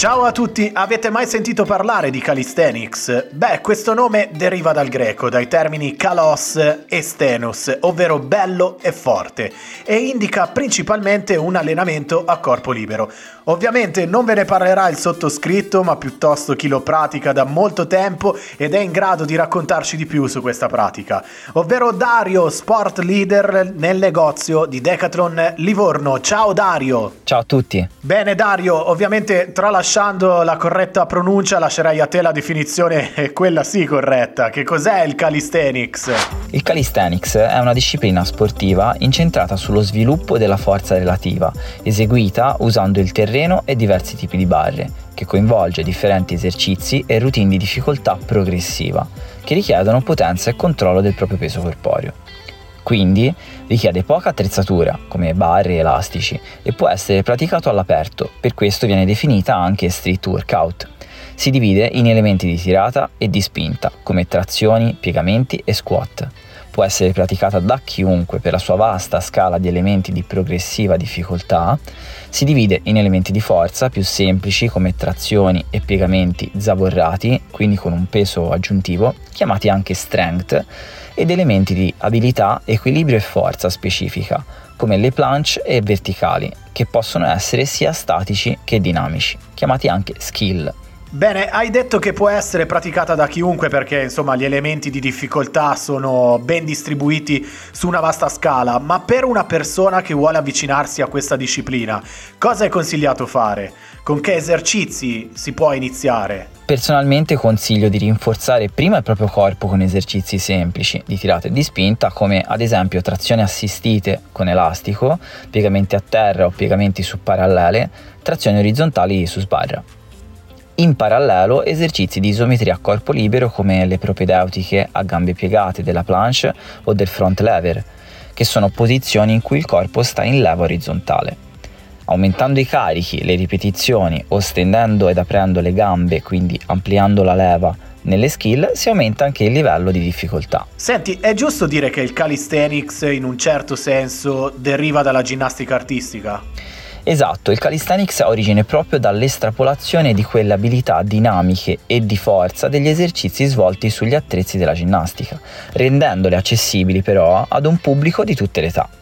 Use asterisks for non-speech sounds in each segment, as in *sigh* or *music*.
Ciao a tutti, avete mai sentito parlare di calisthenics? Beh, questo nome deriva dal greco, dai termini kalos e stenos, ovvero bello e forte, e indica principalmente un allenamento a corpo libero. Ovviamente non ve ne parlerà il sottoscritto, ma piuttosto chi lo pratica da molto tempo ed è in grado di raccontarci di più su questa pratica, ovvero Dario, sport leader nel negozio di Decathlon Livorno. Ciao Dario! Ciao a tutti! Bene Dario, ovviamente tralasciando la corretta pronuncia lascerei a te la definizione, quella sì corretta. Che cos'è il calisthenics? Il calisthenics è una disciplina sportiva incentrata sullo sviluppo della forza relativa, eseguita usando il terreno terreno e diversi tipi di barre, che coinvolge differenti esercizi e routine di difficoltà progressiva, che richiedono potenza e controllo del proprio peso corporeo. Quindi richiede poca attrezzatura, come barre e elastici, e può essere praticato all'aperto, per questo viene definita anche street workout. Si divide in elementi di tirata e di spinta, come trazioni, piegamenti e squat può essere praticata da chiunque per la sua vasta scala di elementi di progressiva difficoltà, si divide in elementi di forza più semplici come trazioni e piegamenti zavorrati, quindi con un peso aggiuntivo, chiamati anche strength, ed elementi di abilità, equilibrio e forza specifica, come le planche e verticali, che possono essere sia statici che dinamici, chiamati anche skill. Bene, hai detto che può essere praticata da chiunque perché insomma gli elementi di difficoltà sono ben distribuiti su una vasta scala, ma per una persona che vuole avvicinarsi a questa disciplina, cosa è consigliato fare? Con che esercizi si può iniziare? Personalmente consiglio di rinforzare prima il proprio corpo con esercizi semplici di tirata e di spinta come ad esempio trazioni assistite con elastico, piegamenti a terra o piegamenti su parallele, trazioni orizzontali su sbarra in parallelo esercizi di isometria a corpo libero come le propedeutiche a gambe piegate della planche o del front lever, che sono posizioni in cui il corpo sta in leva orizzontale. Aumentando i carichi, le ripetizioni o stendendo ed aprendo le gambe, quindi ampliando la leva nelle skill, si aumenta anche il livello di difficoltà. Senti, è giusto dire che il calisthenics in un certo senso deriva dalla ginnastica artistica? Esatto, il calisthenics ha origine proprio dall'estrapolazione di quelle abilità dinamiche e di forza degli esercizi svolti sugli attrezzi della ginnastica, rendendole accessibili però ad un pubblico di tutte le età.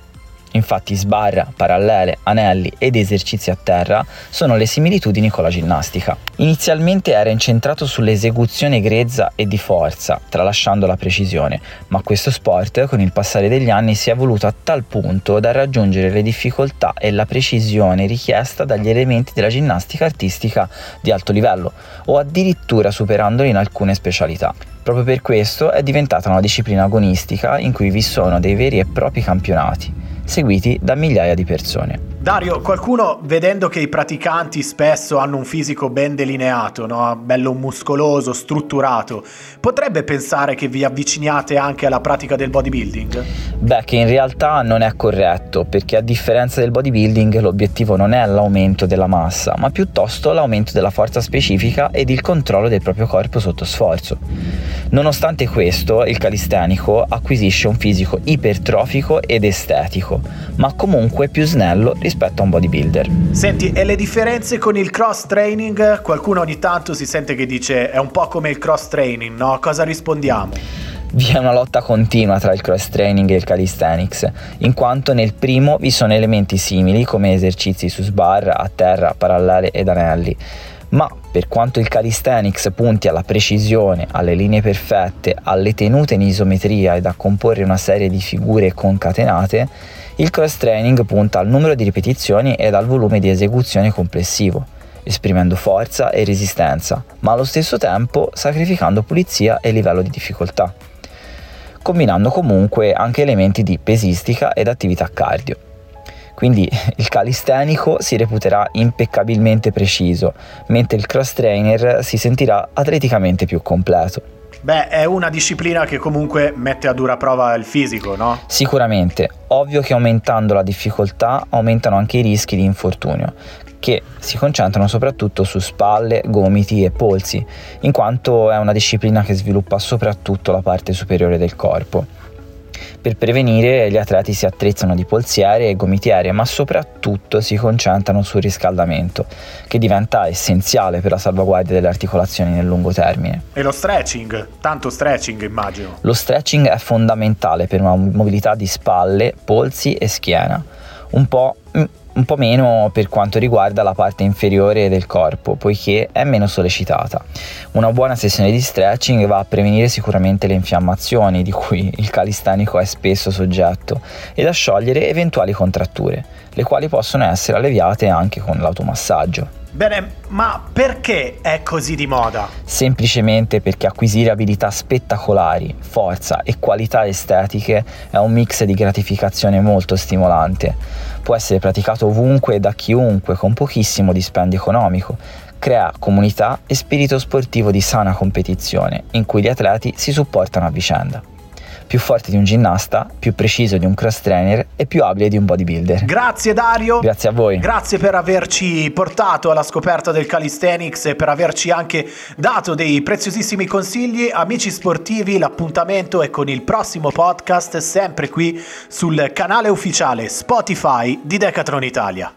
Infatti sbarra, parallele, anelli ed esercizi a terra sono le similitudini con la ginnastica. Inizialmente era incentrato sull'esecuzione grezza e di forza, tralasciando la precisione, ma questo sport con il passare degli anni si è evoluto a tal punto da raggiungere le difficoltà e la precisione richiesta dagli elementi della ginnastica artistica di alto livello, o addirittura superandoli in alcune specialità. Proprio per questo è diventata una disciplina agonistica in cui vi sono dei veri e propri campionati seguiti da migliaia di persone. Dario, qualcuno vedendo che i praticanti spesso hanno un fisico ben delineato, no? bello muscoloso, strutturato, potrebbe pensare che vi avviciniate anche alla pratica del bodybuilding? Beh, che in realtà non è corretto, perché a differenza del bodybuilding l'obiettivo non è l'aumento della massa, ma piuttosto l'aumento della forza specifica ed il controllo del proprio corpo sotto sforzo. Nonostante questo, il calistenico acquisisce un fisico ipertrofico ed estetico, ma comunque più snello rispetto rispetto a un bodybuilder. Senti, e le differenze con il cross training? Qualcuno ogni tanto si sente che dice è un po' come il cross training, no? Cosa rispondiamo? Vi è una lotta continua tra il cross training e il calisthenics, in quanto nel primo vi sono elementi simili come esercizi su sbarra, a terra, parallele ed anelli. Ma per quanto il calisthenics punti alla precisione, alle linee perfette, alle tenute in isometria ed a comporre una serie di figure concatenate, il cross training punta al numero di ripetizioni ed al volume di esecuzione complessivo, esprimendo forza e resistenza, ma allo stesso tempo sacrificando pulizia e livello di difficoltà, combinando comunque anche elementi di pesistica ed attività cardio. Quindi *laughs* il calistenico si reputerà impeccabilmente preciso, mentre il cross trainer si sentirà atleticamente più completo. Beh, è una disciplina che comunque mette a dura prova il fisico, no? Sicuramente, ovvio che aumentando la difficoltà aumentano anche i rischi di infortunio, che si concentrano soprattutto su spalle, gomiti e polsi, in quanto è una disciplina che sviluppa soprattutto la parte superiore del corpo. Per prevenire gli atleti si attrezzano di polsiere e gomitiere, ma soprattutto si concentrano sul riscaldamento, che diventa essenziale per la salvaguardia delle articolazioni nel lungo termine. E lo stretching, tanto stretching immagino. Lo stretching è fondamentale per una mobilità di spalle, polsi e schiena. Un po' un po' meno per quanto riguarda la parte inferiore del corpo, poiché è meno sollecitata. Una buona sessione di stretching va a prevenire sicuramente le infiammazioni di cui il calistenico è spesso soggetto ed a sciogliere eventuali contratture, le quali possono essere alleviate anche con l'automassaggio. Bene, ma perché è così di moda? Semplicemente perché acquisire abilità spettacolari, forza e qualità estetiche è un mix di gratificazione molto stimolante. Può essere praticato ovunque e da chiunque con pochissimo dispendio economico. Crea comunità e spirito sportivo di sana competizione in cui gli atleti si supportano a vicenda più forte di un ginnasta, più preciso di un cross trainer e più abile di un bodybuilder. Grazie Dario. Grazie a voi. Grazie per averci portato alla scoperta del calisthenics e per averci anche dato dei preziosissimi consigli. Amici sportivi, l'appuntamento è con il prossimo podcast sempre qui sul canale ufficiale Spotify di Decathlon Italia.